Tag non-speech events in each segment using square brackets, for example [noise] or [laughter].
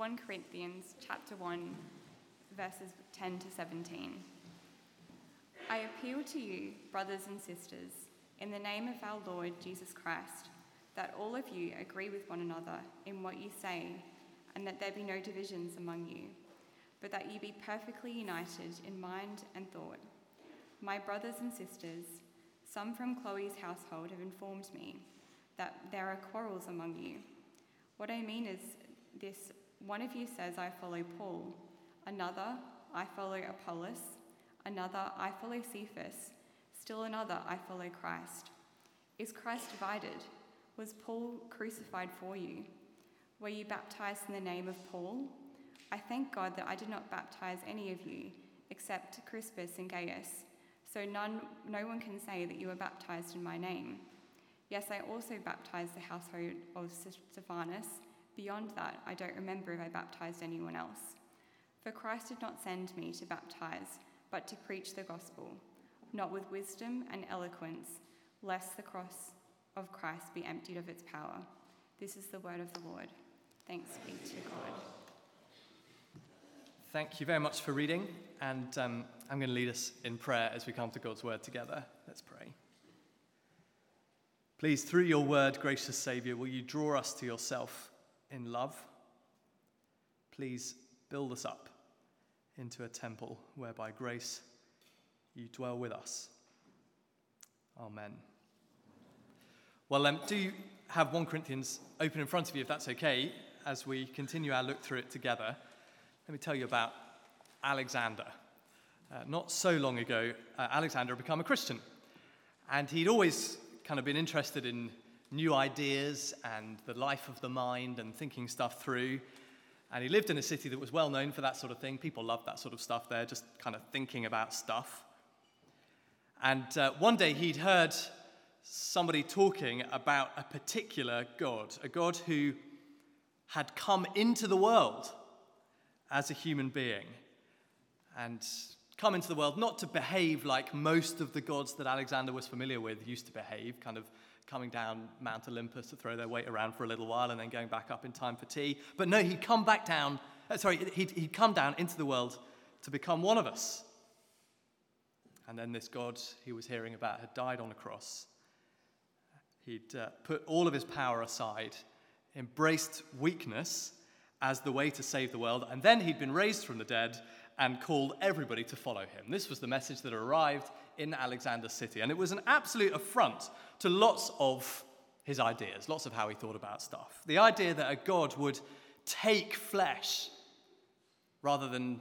1 Corinthians chapter 1 verses 10 to 17. I appeal to you, brothers and sisters, in the name of our Lord Jesus Christ, that all of you agree with one another in what you say, and that there be no divisions among you, but that you be perfectly united in mind and thought. My brothers and sisters, some from Chloe's household have informed me that there are quarrels among you. What I mean is this one of you says, I follow Paul, another, I follow Apollos, another, I follow Cephas, still another, I follow Christ. Is Christ divided? Was Paul crucified for you? Were you baptized in the name of Paul? I thank God that I did not baptize any of you except Crispus and Gaius, so none, no one can say that you were baptized in my name. Yes, I also baptized the household of Stephanas Beyond that, I don't remember if I baptized anyone else. For Christ did not send me to baptize, but to preach the gospel, not with wisdom and eloquence, lest the cross of Christ be emptied of its power. This is the word of the Lord. Thanks be to God. Thank you very much for reading, and um, I'm going to lead us in prayer as we come to God's word together. Let's pray. Please, through your word, gracious Saviour, will you draw us to yourself? In love, please build us up into a temple where by grace you dwell with us. Amen. Well, um, do have 1 Corinthians open in front of you, if that's okay, as we continue our look through it together. Let me tell you about Alexander. Uh, not so long ago, uh, Alexander had become a Christian. And he'd always kind of been interested in new ideas and the life of the mind and thinking stuff through. And he lived in a city that was well known for that sort of thing. People loved that sort of stuff there, just kind of thinking about stuff. And uh, one day he'd heard somebody talking about a particular God, a God who had come into the world as a human being and come into the world not to behave like most of the gods that Alexander was familiar with used to behave, kind of coming down Mount Olympus to throw their weight around for a little while and then going back up in time for tea. But no, he'd come back down, uh, sorry, he'd, he'd come down into the world to become one of us. And then this God he was hearing about had died on a cross. He'd uh, put all of his power aside, embraced weakness as the way to save the world, and then he'd been raised from the dead and called everybody to follow him. This was the message that arrived in Alexander's city. And it was an absolute affront to lots of his ideas, lots of how he thought about stuff. The idea that a God would take flesh rather than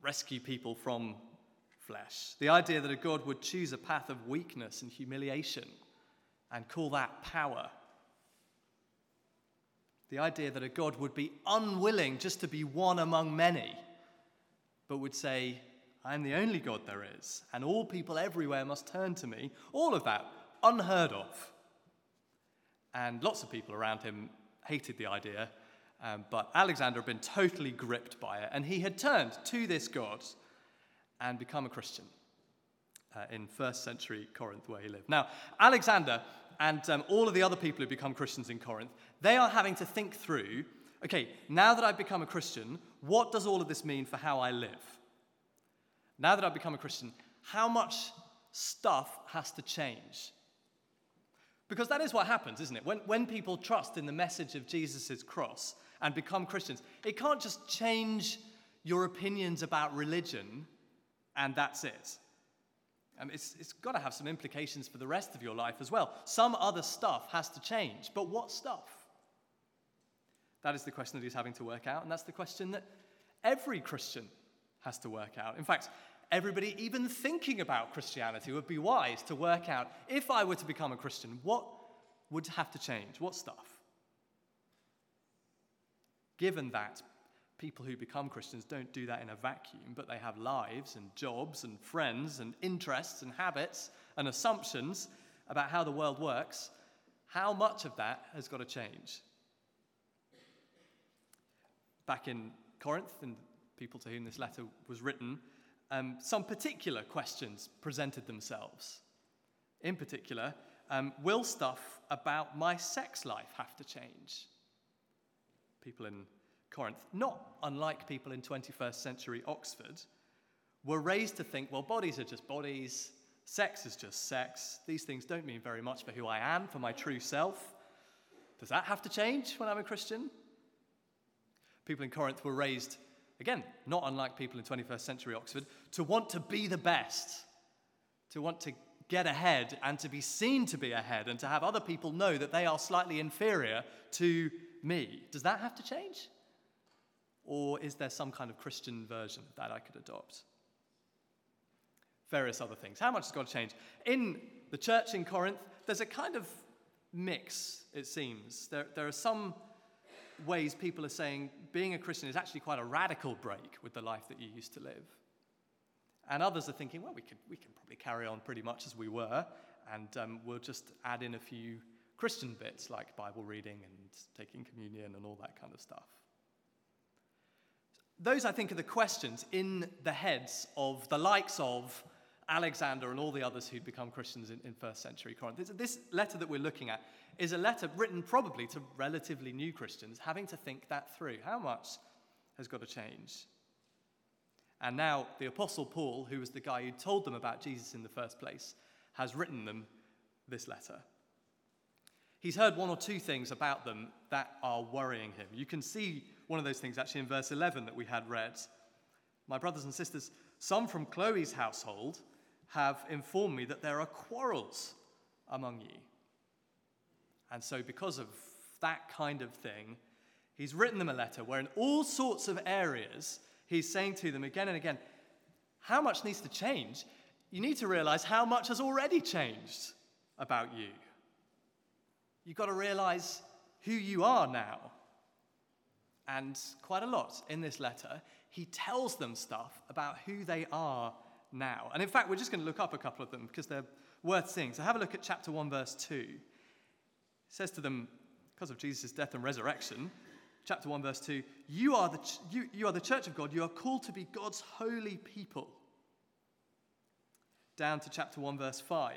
rescue people from flesh. The idea that a God would choose a path of weakness and humiliation and call that power. The idea that a God would be unwilling just to be one among many, but would say, I am the only God there is, and all people everywhere must turn to me. All of that, unheard of. And lots of people around him hated the idea, um, but Alexander had been totally gripped by it, and he had turned to this God and become a Christian uh, in first century Corinth, where he lived. Now, Alexander and um, all of the other people who become Christians in Corinth, they are having to think through okay, now that I've become a Christian, what does all of this mean for how I live? now that I've become a Christian, how much stuff has to change? Because that is what happens, isn't it? When, when people trust in the message of Jesus' cross and become Christians, it can't just change your opinions about religion and that's it. It's, it's got to have some implications for the rest of your life as well. Some other stuff has to change, but what stuff? That is the question that he's having to work out, and that's the question that every Christian has to work out. In fact, everybody even thinking about Christianity would be wise to work out if I were to become a Christian, what would have to change? What stuff? Given that people who become Christians don't do that in a vacuum, but they have lives and jobs and friends and interests and habits and assumptions about how the world works, how much of that has got to change? Back in Corinth, and people to whom this letter was written, um, some particular questions presented themselves. In particular, um, will stuff about my sex life have to change? People in Corinth, not unlike people in 21st century Oxford, were raised to think, well, bodies are just bodies, sex is just sex. These things don't mean very much for who I am, for my true self. Does that have to change when I'm a Christian? People in Corinth were raised, again, not unlike people in 21st century Oxford, to want to be the best, to want to get ahead and to be seen to be ahead and to have other people know that they are slightly inferior to me. Does that have to change? Or is there some kind of Christian version that I could adopt? Various other things. How much has God changed? In the church in Corinth, there's a kind of mix, it seems. There, there are some ways people are saying being a Christian is actually quite a radical break with the life that you used to live. And others are thinking, well, we, could, we can probably carry on pretty much as we were, and um, we'll just add in a few Christian bits like Bible reading and taking communion and all that kind of stuff. Those, I think, are the questions in the heads of the likes of Alexander and all the others who'd become Christians in, in first century Corinth. This, this letter that we're looking at is a letter written probably to relatively new Christians having to think that through. How much has got to change? And now the Apostle Paul, who was the guy who told them about Jesus in the first place, has written them this letter. He's heard one or two things about them that are worrying him. You can see one of those things actually in verse 11 that we had read. My brothers and sisters, some from Chloe's household have informed me that there are quarrels among you. And so, because of that kind of thing, he's written them a letter where, in all sorts of areas, he's saying to them again and again, how much needs to change? You need to realize how much has already changed about you. You've got to realize who you are now. And quite a lot in this letter, he tells them stuff about who they are now. And in fact, we're just going to look up a couple of them because they're worth seeing. So have a look at chapter 1, verse 2 It says to them, because of Jesus' death and resurrection, chapter 1, verse 2, you are, the ch- you, you are the church of God. You are called to be God's holy people. Down to chapter 1, verse 5.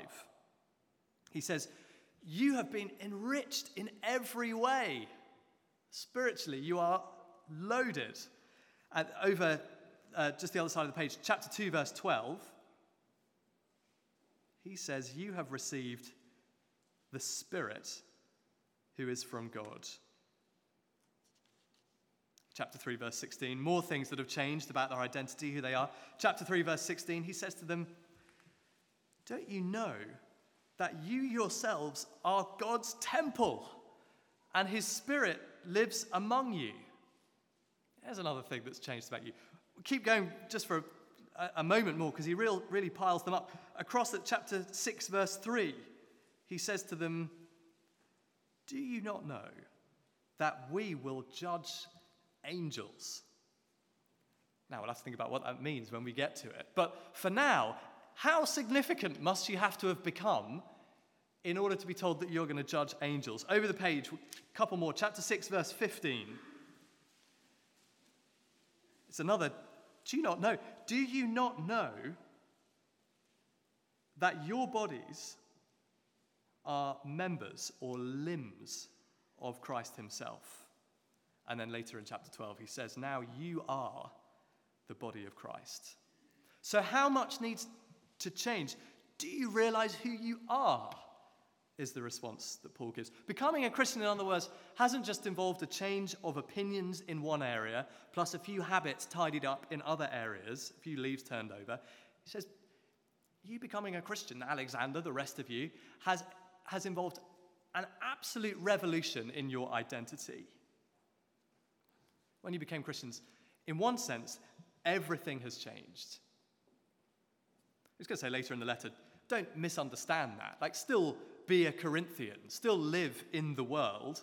He says, You have been enriched in every way. Spiritually, you are loaded. And over uh, just the other side of the page, chapter 2, verse 12, he says, You have received the Spirit who is from God. Chapter 3, verse 16, more things that have changed about their identity, who they are. Chapter 3, verse 16, he says to them, Don't you know that you yourselves are God's temple and his spirit lives among you? There's another thing that's changed about you. Keep going just for a, a moment more because he real, really piles them up. Across at chapter 6, verse 3, he says to them, do you not know that we will judge angels? Now, we'll have to think about what that means when we get to it. But for now, how significant must you have to have become in order to be told that you're going to judge angels? Over the page, a couple more. Chapter 6, verse 15. It's another. Do you not know? Do you not know that your bodies are members or limbs of Christ himself. And then later in chapter 12, he says, Now you are the body of Christ. So, how much needs to change? Do you realize who you are? Is the response that Paul gives. Becoming a Christian, in other words, hasn't just involved a change of opinions in one area, plus a few habits tidied up in other areas, a few leaves turned over. He says, You becoming a Christian, Alexander, the rest of you, has has involved an absolute revolution in your identity. When you became Christians, in one sense, everything has changed. Was going to say later in the letter, don't misunderstand that. Like, still be a Corinthian, still live in the world.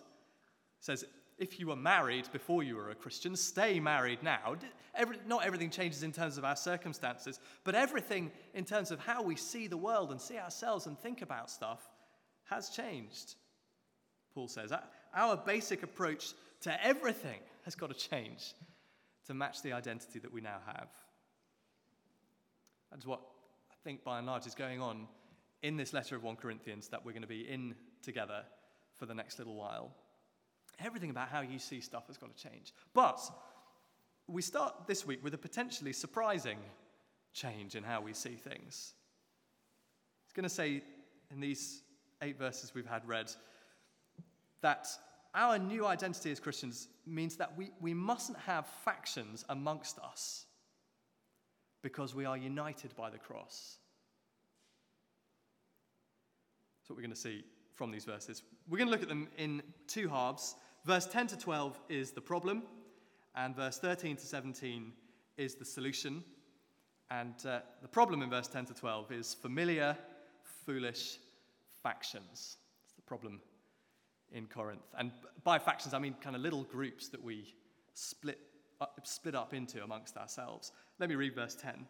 It says, if you were married before you were a Christian, stay married now. Every, not everything changes in terms of our circumstances, but everything in terms of how we see the world and see ourselves and think about stuff has changed. Paul says our basic approach to everything has got to change to match the identity that we now have. That's what think by and large is going on in this letter of 1 Corinthians that we're going to be in together for the next little while. Everything about how you see stuff has got to change. But we start this week with a potentially surprising change in how we see things. It's going to say in these eight verses we've had read that our new identity as Christians means that we, we mustn't have factions amongst us because we are united by the cross. That's what we're going to see from these verses. We're going to look at them in two halves. Verse 10 to 12 is the problem, and verse 13 to 17 is the solution. And uh, the problem in verse 10 to 12 is familiar, foolish factions. It's the problem in Corinth. And by factions, I mean kind of little groups that we split up, split up into amongst ourselves. Let me read verse 10.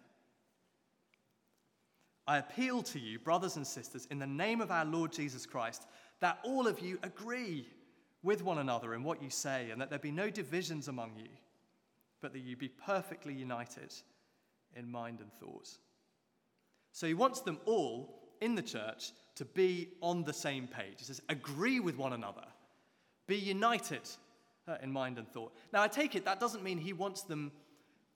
I appeal to you, brothers and sisters, in the name of our Lord Jesus Christ, that all of you agree with one another in what you say, and that there be no divisions among you, but that you be perfectly united in mind and thought. So he wants them all in the church to be on the same page. He says, agree with one another, be united uh, in mind and thought. Now, I take it that doesn't mean he wants them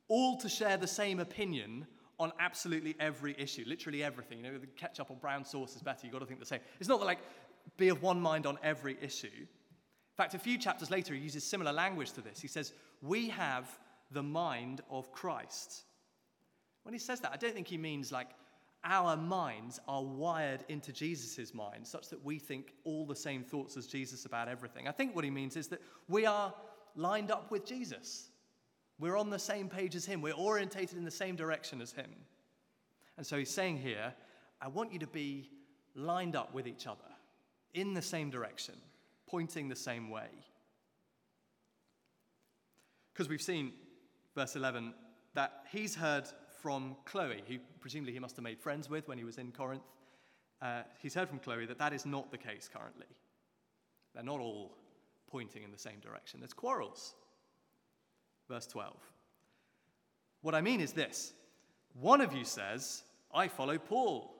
all to share the same opinion on absolutely every issue, literally everything. You know, the ketchup or brown sauce is better, you've got to think the same. It's not like be of one mind on every issue. In fact, a few chapters later, he uses similar language to this. He says, We have the mind of Christ. When he says that, I don't think he means like our minds are wired into Jesus' mind such that we think all the same thoughts as Jesus about everything. I think what he means is that we are lined up with Jesus. We're on the same page as him. We're orientated in the same direction as him. And so he's saying here, I want you to be lined up with each other in the same direction, pointing the same way. Because we've seen, verse 11, that he's heard from Chloe, who presumably he must have made friends with when he was in Corinth. Uh, he's heard from Chloe that that is not the case currently. They're not all pointing in the same direction. There's quarrels. Verse 12. What I mean is this one of you says, I follow Paul.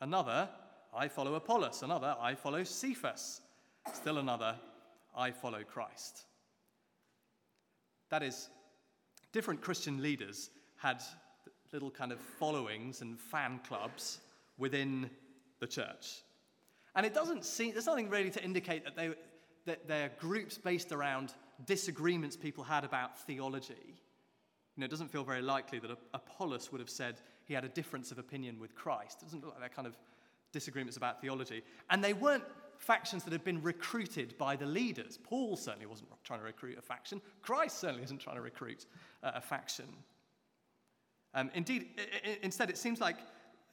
Another, I follow Apollos. Another, I follow Cephas. Still another, I follow Christ. That is, different Christian leaders had little kind of followings and fan clubs within the church. And it doesn't seem, there's nothing really to indicate that, they, that they're groups based around disagreements people had about theology. You know, it doesn't feel very likely that Apollos would have said he had a difference of opinion with Christ. It doesn't look like they're kind of disagreements about theology. And they weren't factions that had been recruited by the leaders. Paul certainly wasn't trying to recruit a faction. Christ certainly isn't trying to recruit uh, a faction. Um, indeed, I- I- instead, it seems like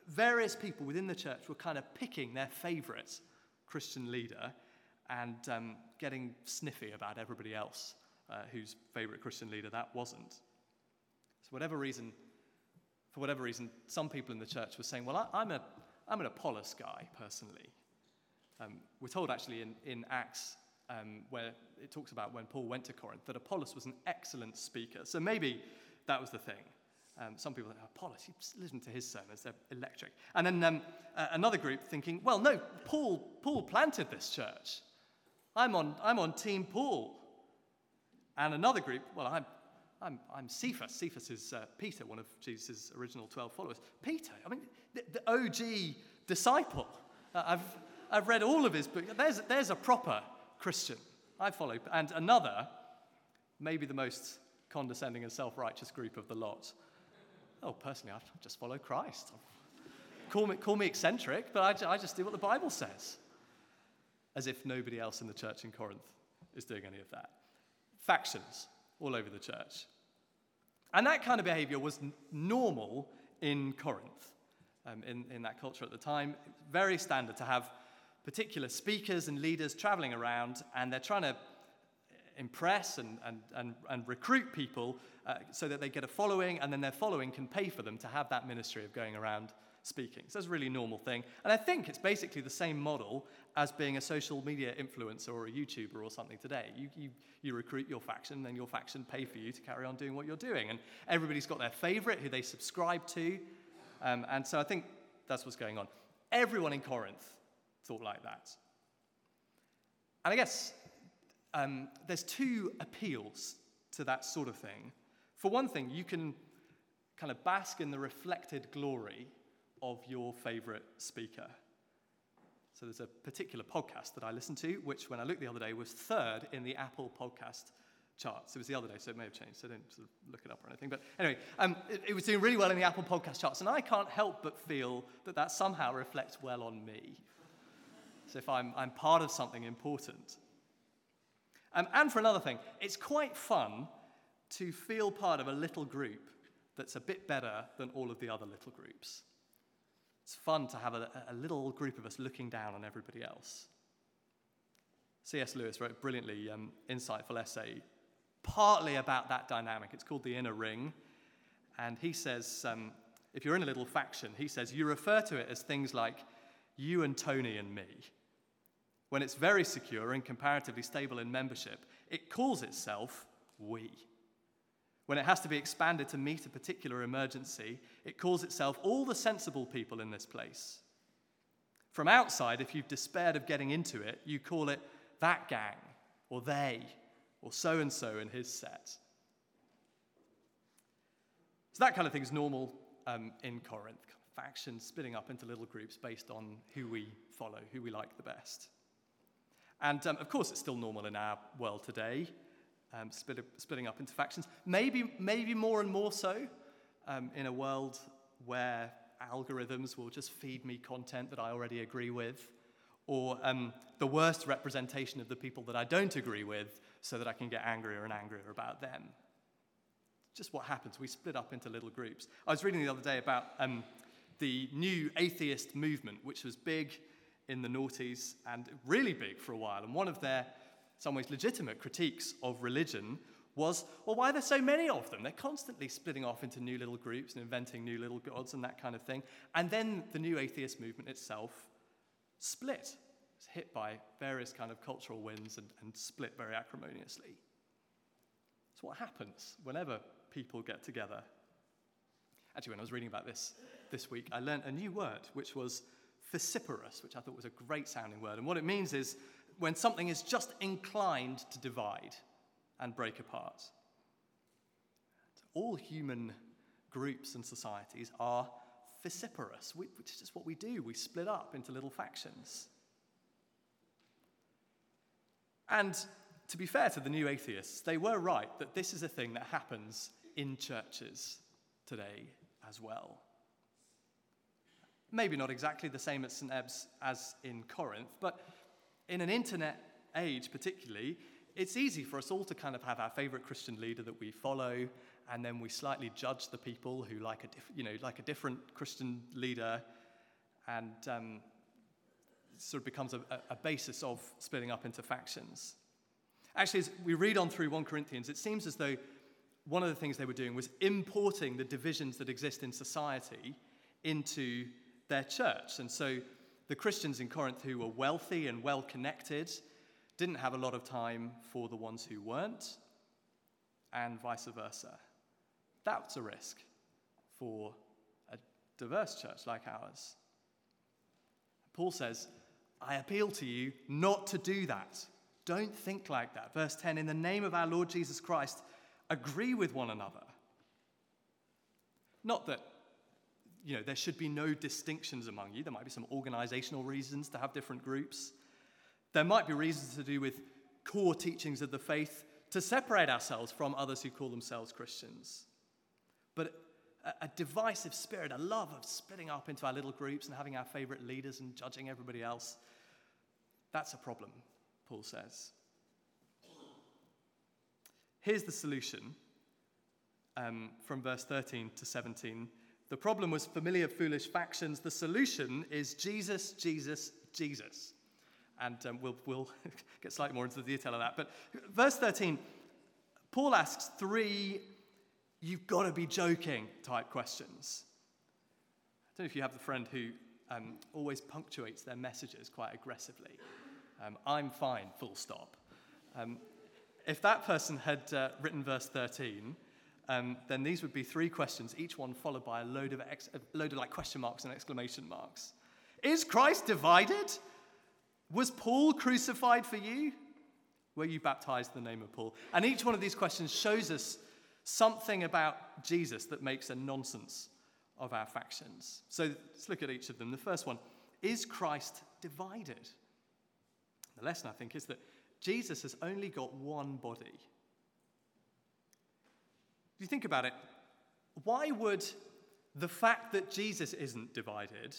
various people within the church were kind of picking their favourite Christian leader and um, getting sniffy about everybody else uh, whose favourite Christian leader that wasn't. So, whatever reason, for whatever reason, some people in the church were saying, Well, I, am a, I'm an Apollos guy, personally. Um, we're told actually in, in Acts, um, where it talks about when Paul went to Corinth, that Apollos was an excellent speaker. So maybe that was the thing. Um, some people think, oh, Apollos, you listen to his sermons, they're electric. And then um, uh, another group thinking, well, no, Paul, Paul planted this church. I'm on, I'm on Team Paul. And another group, well, I'm, I'm, I'm Cephas. Cephas is uh, Peter, one of Jesus' original 12 followers. Peter, I mean, the, the OG disciple. Uh, I've, I've read all of his books. There's, there's a proper Christian I follow. And another, maybe the most condescending and self righteous group of the lot, Oh, personally, I just follow Christ. Call me, call me eccentric, but I, I just do what the Bible says. As if nobody else in the church in Corinth is doing any of that. Factions all over the church. And that kind of behavior was n- normal in Corinth, um, in, in that culture at the time. Very standard to have particular speakers and leaders traveling around, and they're trying to impress and, and, and, and recruit people uh, so that they get a following, and then their following can pay for them to have that ministry of going around speaking. So that's a really normal thing. And I think it's basically the same model as being a social media influencer or a YouTuber or something today. You, you, you recruit your faction, then your faction pay for you to carry on doing what you're doing. And everybody's got their favorite who they subscribe to. Um, and so I think that's what's going on. Everyone in Corinth thought like that. And I guess um, there's two appeals to that sort of thing. For one thing, you can kind of bask in the reflected glory of your favorite speaker. So there's a particular podcast that I listened to, which, when I looked the other day, was third in the Apple podcast charts. It was the other day, so it may have changed, so don't sort of look it up or anything. But anyway, um, it, it, was doing really well in the Apple podcast charts, and I can't help but feel that that somehow reflects well on me. So if I'm, I'm part of something important. Um, and for another thing, it's quite fun to feel part of a little group that's a bit better than all of the other little groups. It's fun to have a, a little group of us looking down on everybody else. C.S. Lewis wrote a brilliantly um, insightful essay, partly about that dynamic. It's called The Inner Ring. And he says, um, if you're in a little faction, he says, you refer to it as things like you and Tony and me. When it's very secure and comparatively stable in membership, it calls itself we. When it has to be expanded to meet a particular emergency, it calls itself all the sensible people in this place. From outside, if you've despaired of getting into it, you call it that gang, or they, or so and so in his set. So that kind of thing is normal um, in Corinth. Factions splitting up into little groups based on who we follow, who we like the best. And um, of course, it's still normal in our world today um, split, splitting up into factions. Maybe, maybe more and more so um, in a world where algorithms will just feed me content that I already agree with, or um, the worst representation of the people that I don't agree with so that I can get angrier and angrier about them. Just what happens. We split up into little groups. I was reading the other day about um, the new atheist movement, which was big in the noughties and really big for a while. And one of their some ways legitimate critiques of religion was, well, why are there so many of them? They're constantly splitting off into new little groups and inventing new little gods and that kind of thing. And then the new atheist movement itself split. It's hit by various kind of cultural winds and, and split very acrimoniously. It's what happens whenever people get together. Actually, when I was reading about this this week, I learned a new word, which was fissiparous, which I thought was a great sounding word. And what it means is when something is just inclined to divide and break apart. All human groups and societies are fissiparous, which is just what we do. We split up into little factions. And to be fair to the new atheists, they were right that this is a thing that happens in churches today as well. Maybe not exactly the same at St. Ebbe's as in Corinth, but in an internet age, particularly, it's easy for us all to kind of have our favorite Christian leader that we follow, and then we slightly judge the people who like a, diff- you know, like a different Christian leader, and um, sort of becomes a, a basis of splitting up into factions. Actually, as we read on through 1 Corinthians, it seems as though one of the things they were doing was importing the divisions that exist in society into their church. And so the Christians in Corinth who were wealthy and well connected didn't have a lot of time for the ones who weren't, and vice versa. That's a risk for a diverse church like ours. Paul says, I appeal to you not to do that. Don't think like that. Verse 10 In the name of our Lord Jesus Christ, agree with one another. Not that you know, there should be no distinctions among you. There might be some organizational reasons to have different groups. There might be reasons to do with core teachings of the faith to separate ourselves from others who call themselves Christians. But a, a divisive spirit, a love of splitting up into our little groups and having our favorite leaders and judging everybody else, that's a problem, Paul says. Here's the solution um, from verse 13 to 17 the problem was familiar foolish factions. The solution is Jesus, Jesus, Jesus. And um, we'll, we'll [laughs] get slightly more into the detail of that. But verse 13, Paul asks three, you've got to be joking type questions. I don't know if you have the friend who um, always punctuates their messages quite aggressively. Um, I'm fine, full stop. Um, if that person had uh, written verse 13, um, then these would be three questions, each one followed by a load of, ex- a load of like question marks and exclamation marks. Is Christ divided? Was Paul crucified for you? Were you baptized in the name of Paul? And each one of these questions shows us something about Jesus that makes a nonsense of our factions. So let's look at each of them. The first one is Christ divided? The lesson, I think, is that Jesus has only got one body. If you think about it, why would the fact that Jesus isn't divided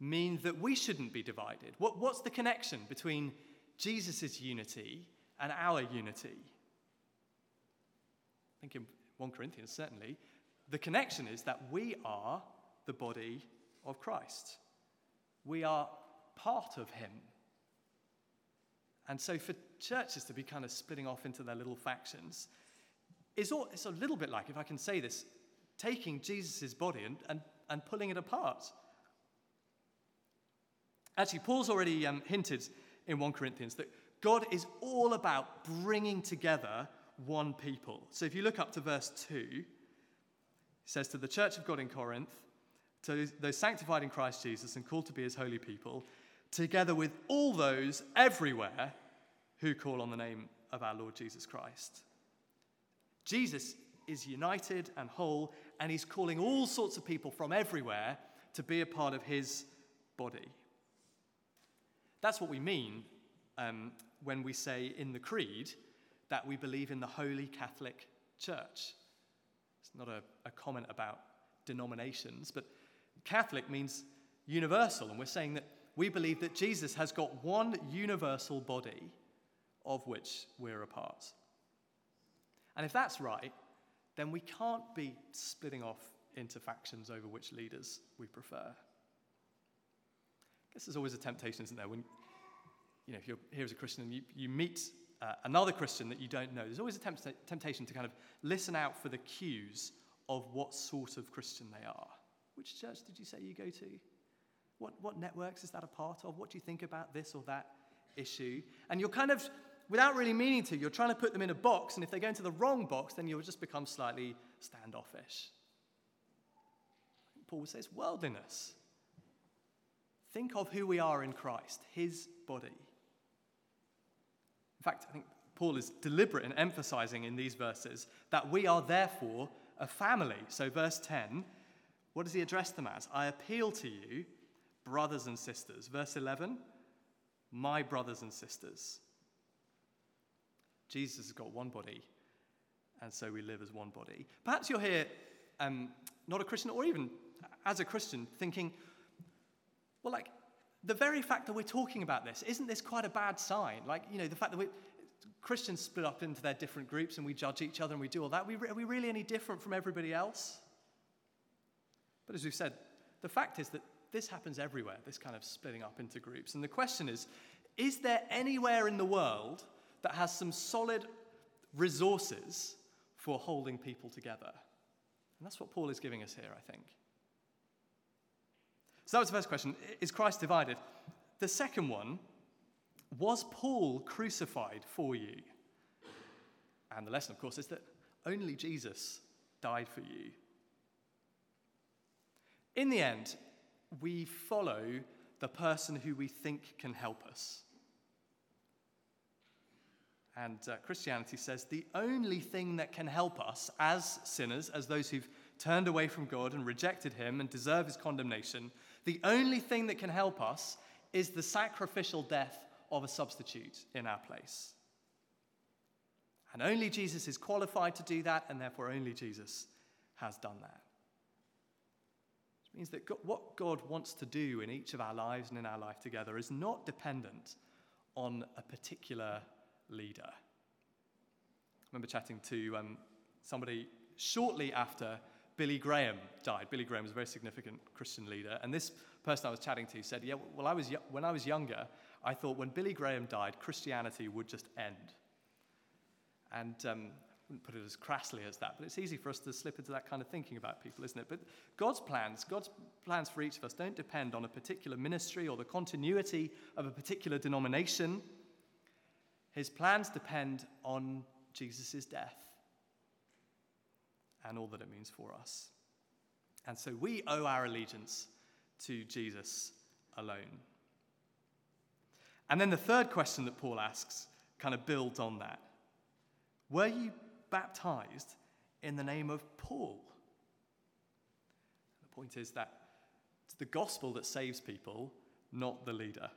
mean that we shouldn't be divided? What, what's the connection between Jesus' unity and our unity? I think in 1 Corinthians, certainly, the connection is that we are the body of Christ. We are part of Him. And so for churches to be kind of splitting off into their little factions all, it's a little bit like, if I can say this, taking Jesus' body and, and, and pulling it apart. Actually, Paul's already um, hinted in 1 Corinthians that God is all about bringing together one people. So if you look up to verse 2, he says, To the church of God in Corinth, to those sanctified in Christ Jesus and called to be his holy people, together with all those everywhere who call on the name of our Lord Jesus Christ. Jesus is united and whole, and he's calling all sorts of people from everywhere to be a part of his body. That's what we mean um, when we say in the Creed that we believe in the Holy Catholic Church. It's not a, a comment about denominations, but Catholic means universal, and we're saying that we believe that Jesus has got one universal body of which we're a part. And if that's right, then we can't be splitting off into factions over which leaders we prefer. I guess there's always a temptation, isn't there? When, you know, if you're here as a Christian and you, you meet uh, another Christian that you don't know, there's always a tempt- temptation to kind of listen out for the cues of what sort of Christian they are. Which church did you say you go to? What, what networks is that a part of? What do you think about this or that issue? And you're kind of, without really meaning to, you're trying to put them in a box, and if they go into the wrong box, then you'll just become slightly standoffish. Paul says worldliness. Think of who we are in Christ, his body. In fact, I think Paul is deliberate in emphasizing in these verses that we are therefore a family. So, verse 10, what does he address them as? I appeal to you brothers and sisters. Verse 11, my brothers and sisters. Jesus has got one body, and so we live as one body. Perhaps you're here, um, not a Christian, or even as a Christian, thinking, well, like, the very fact that we're talking about this, isn't this quite a bad sign? Like, you know, the fact that we Christians split up into their different groups and we judge each other and we do all that, are we really any different from everybody else? But as we've said, the fact is that this happens everywhere, this kind of splitting up into groups. And the question is is there anywhere in the world that has some solid resources for holding people together? And that's what Paul is giving us here, I think. So that was the first question Is Christ divided? The second one was Paul crucified for you? And the lesson, of course, is that only Jesus died for you. In the end, we follow the person who we think can help us. And uh, Christianity says the only thing that can help us as sinners, as those who've turned away from God and rejected Him and deserve His condemnation, the only thing that can help us is the sacrificial death of a substitute in our place. And only Jesus is qualified to do that, and therefore only Jesus has done that Which means that God, what God wants to do in each of our lives and in our life together is not dependent on a particular leader. I remember chatting to um, somebody shortly after Billy Graham died. Billy Graham was a very significant Christian leader. And this person I was chatting to said, Yeah, well, I was, when I was younger, I thought when Billy Graham died, Christianity would just end. And um, wouldn't put it as crassly as that, but it's easy for us to slip into that kind of thinking about people, isn't it? But God's plans, God's plans for each of us don't depend on a particular ministry or the continuity of a particular denomination. His plans depend on Jesus' death and all that it means for us. And so we owe our allegiance to Jesus alone. And then the third question that Paul asks kind of builds on that. Were you baptized in the name of Paul? The point is that it's the gospel that saves people, not the leader.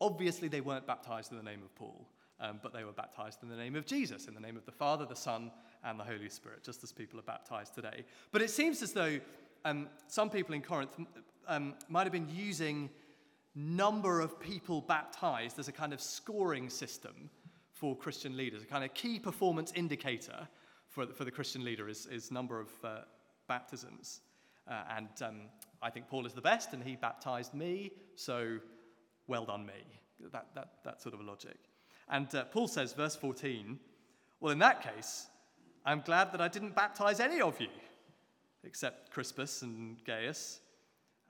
Obviously, they weren't baptized in the name of Paul, um, but they were baptized in the name of Jesus, in the name of the Father, the Son, and the Holy Spirit, just as people are baptized today. But it seems as though um, some people in Corinth um, might have been using number of people baptized as a kind of scoring system for Christian leaders, a kind of key performance indicator for, for the Christian leader is, is number of uh, baptisms. Uh, and um, I think Paul is the best, and he baptized me, so well done, me. That, that, that sort of a logic. And uh, Paul says, verse 14, well, in that case, I'm glad that I didn't baptize any of you, except Crispus and Gaius.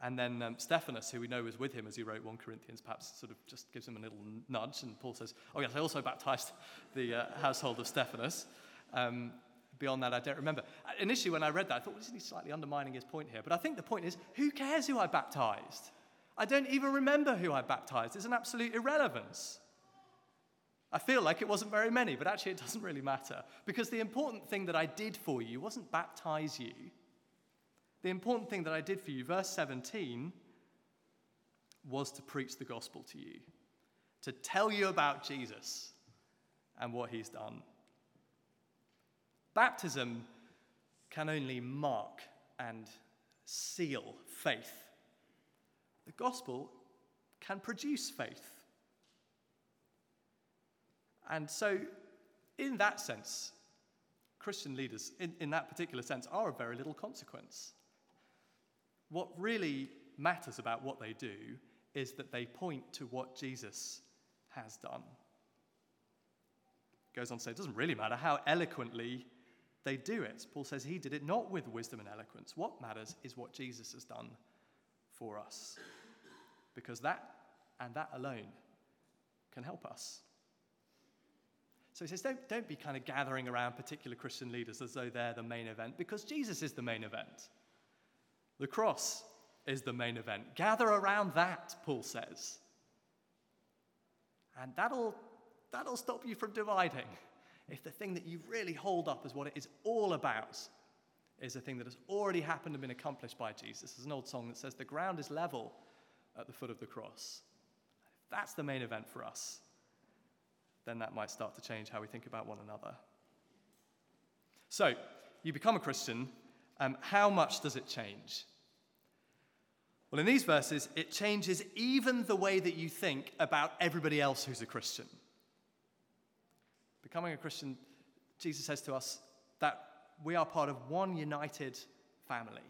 And then um, Stephanas, who we know was with him as he wrote 1 Corinthians, perhaps sort of just gives him a little nudge. And Paul says, Oh, yes, I also baptized the uh, household of Stephanas. Um, beyond that, I don't remember. Uh, initially, when I read that, I thought, well, isn't he slightly undermining his point here? But I think the point is, who cares who I baptized? I don't even remember who I baptized. It's an absolute irrelevance. I feel like it wasn't very many, but actually it doesn't really matter. Because the important thing that I did for you wasn't baptize you. The important thing that I did for you, verse 17, was to preach the gospel to you, to tell you about Jesus and what he's done. Baptism can only mark and seal faith. The gospel can produce faith. And so, in that sense, Christian leaders, in, in that particular sense, are of very little consequence. What really matters about what they do is that they point to what Jesus has done. Goes on to say, it doesn't really matter how eloquently they do it. Paul says he did it not with wisdom and eloquence. What matters is what Jesus has done for us. Because that and that alone can help us. So he says, don't, don't be kind of gathering around particular Christian leaders as though they're the main event, because Jesus is the main event. The cross is the main event. Gather around that, Paul says. And that'll, that'll stop you from dividing. If the thing that you really hold up as what it is all about is a thing that has already happened and been accomplished by Jesus. There's an old song that says, The ground is level at the foot of the cross. If that's the main event for us, then that might start to change how we think about one another. So, you become a Christian, um, how much does it change? Well, in these verses, it changes even the way that you think about everybody else who's a Christian. Becoming a Christian, Jesus says to us that we are part of one united family.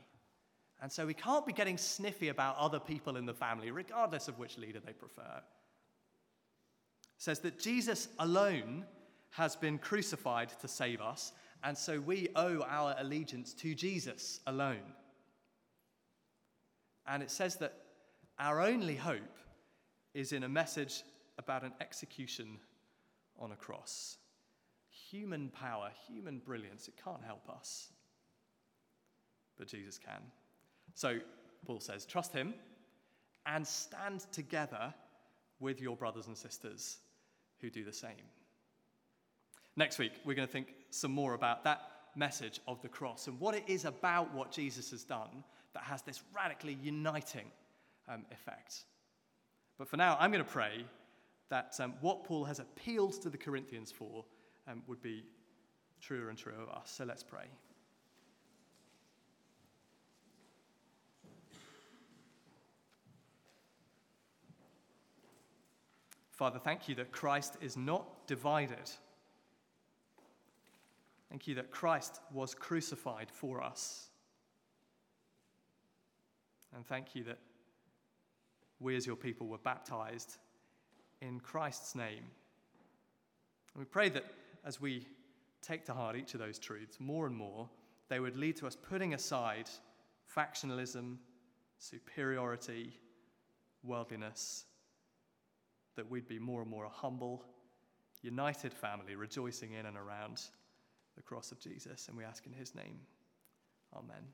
And so we can't be getting sniffy about other people in the family, regardless of which leader they prefer says that Jesus alone has been crucified to save us, and so we owe our allegiance to Jesus alone. And it says that our only hope is in a message about an execution on a cross. Human power, human brilliance, it can't help us. But Jesus can. So, Paul says, trust him and stand together with your brothers and sisters who do the same. Next week, we're going to think some more about that message of the cross and what it is about what Jesus has done that has this radically uniting um, effect. But for now, I'm going to pray that um, what Paul has appealed to the Corinthians for um, would be truer and truer of us. So let's pray. Father, thank you that Christ is not divided. Thank you that Christ was crucified for us. And thank you that we as your people were baptized in Christ's name. And we pray that as we take to heart each of those truths more and more, they would lead to us putting aside factionalism, superiority, worldliness that we'd be more and more a humble, united family rejoicing in and around the cross of Jesus. And we ask in his name. Amen.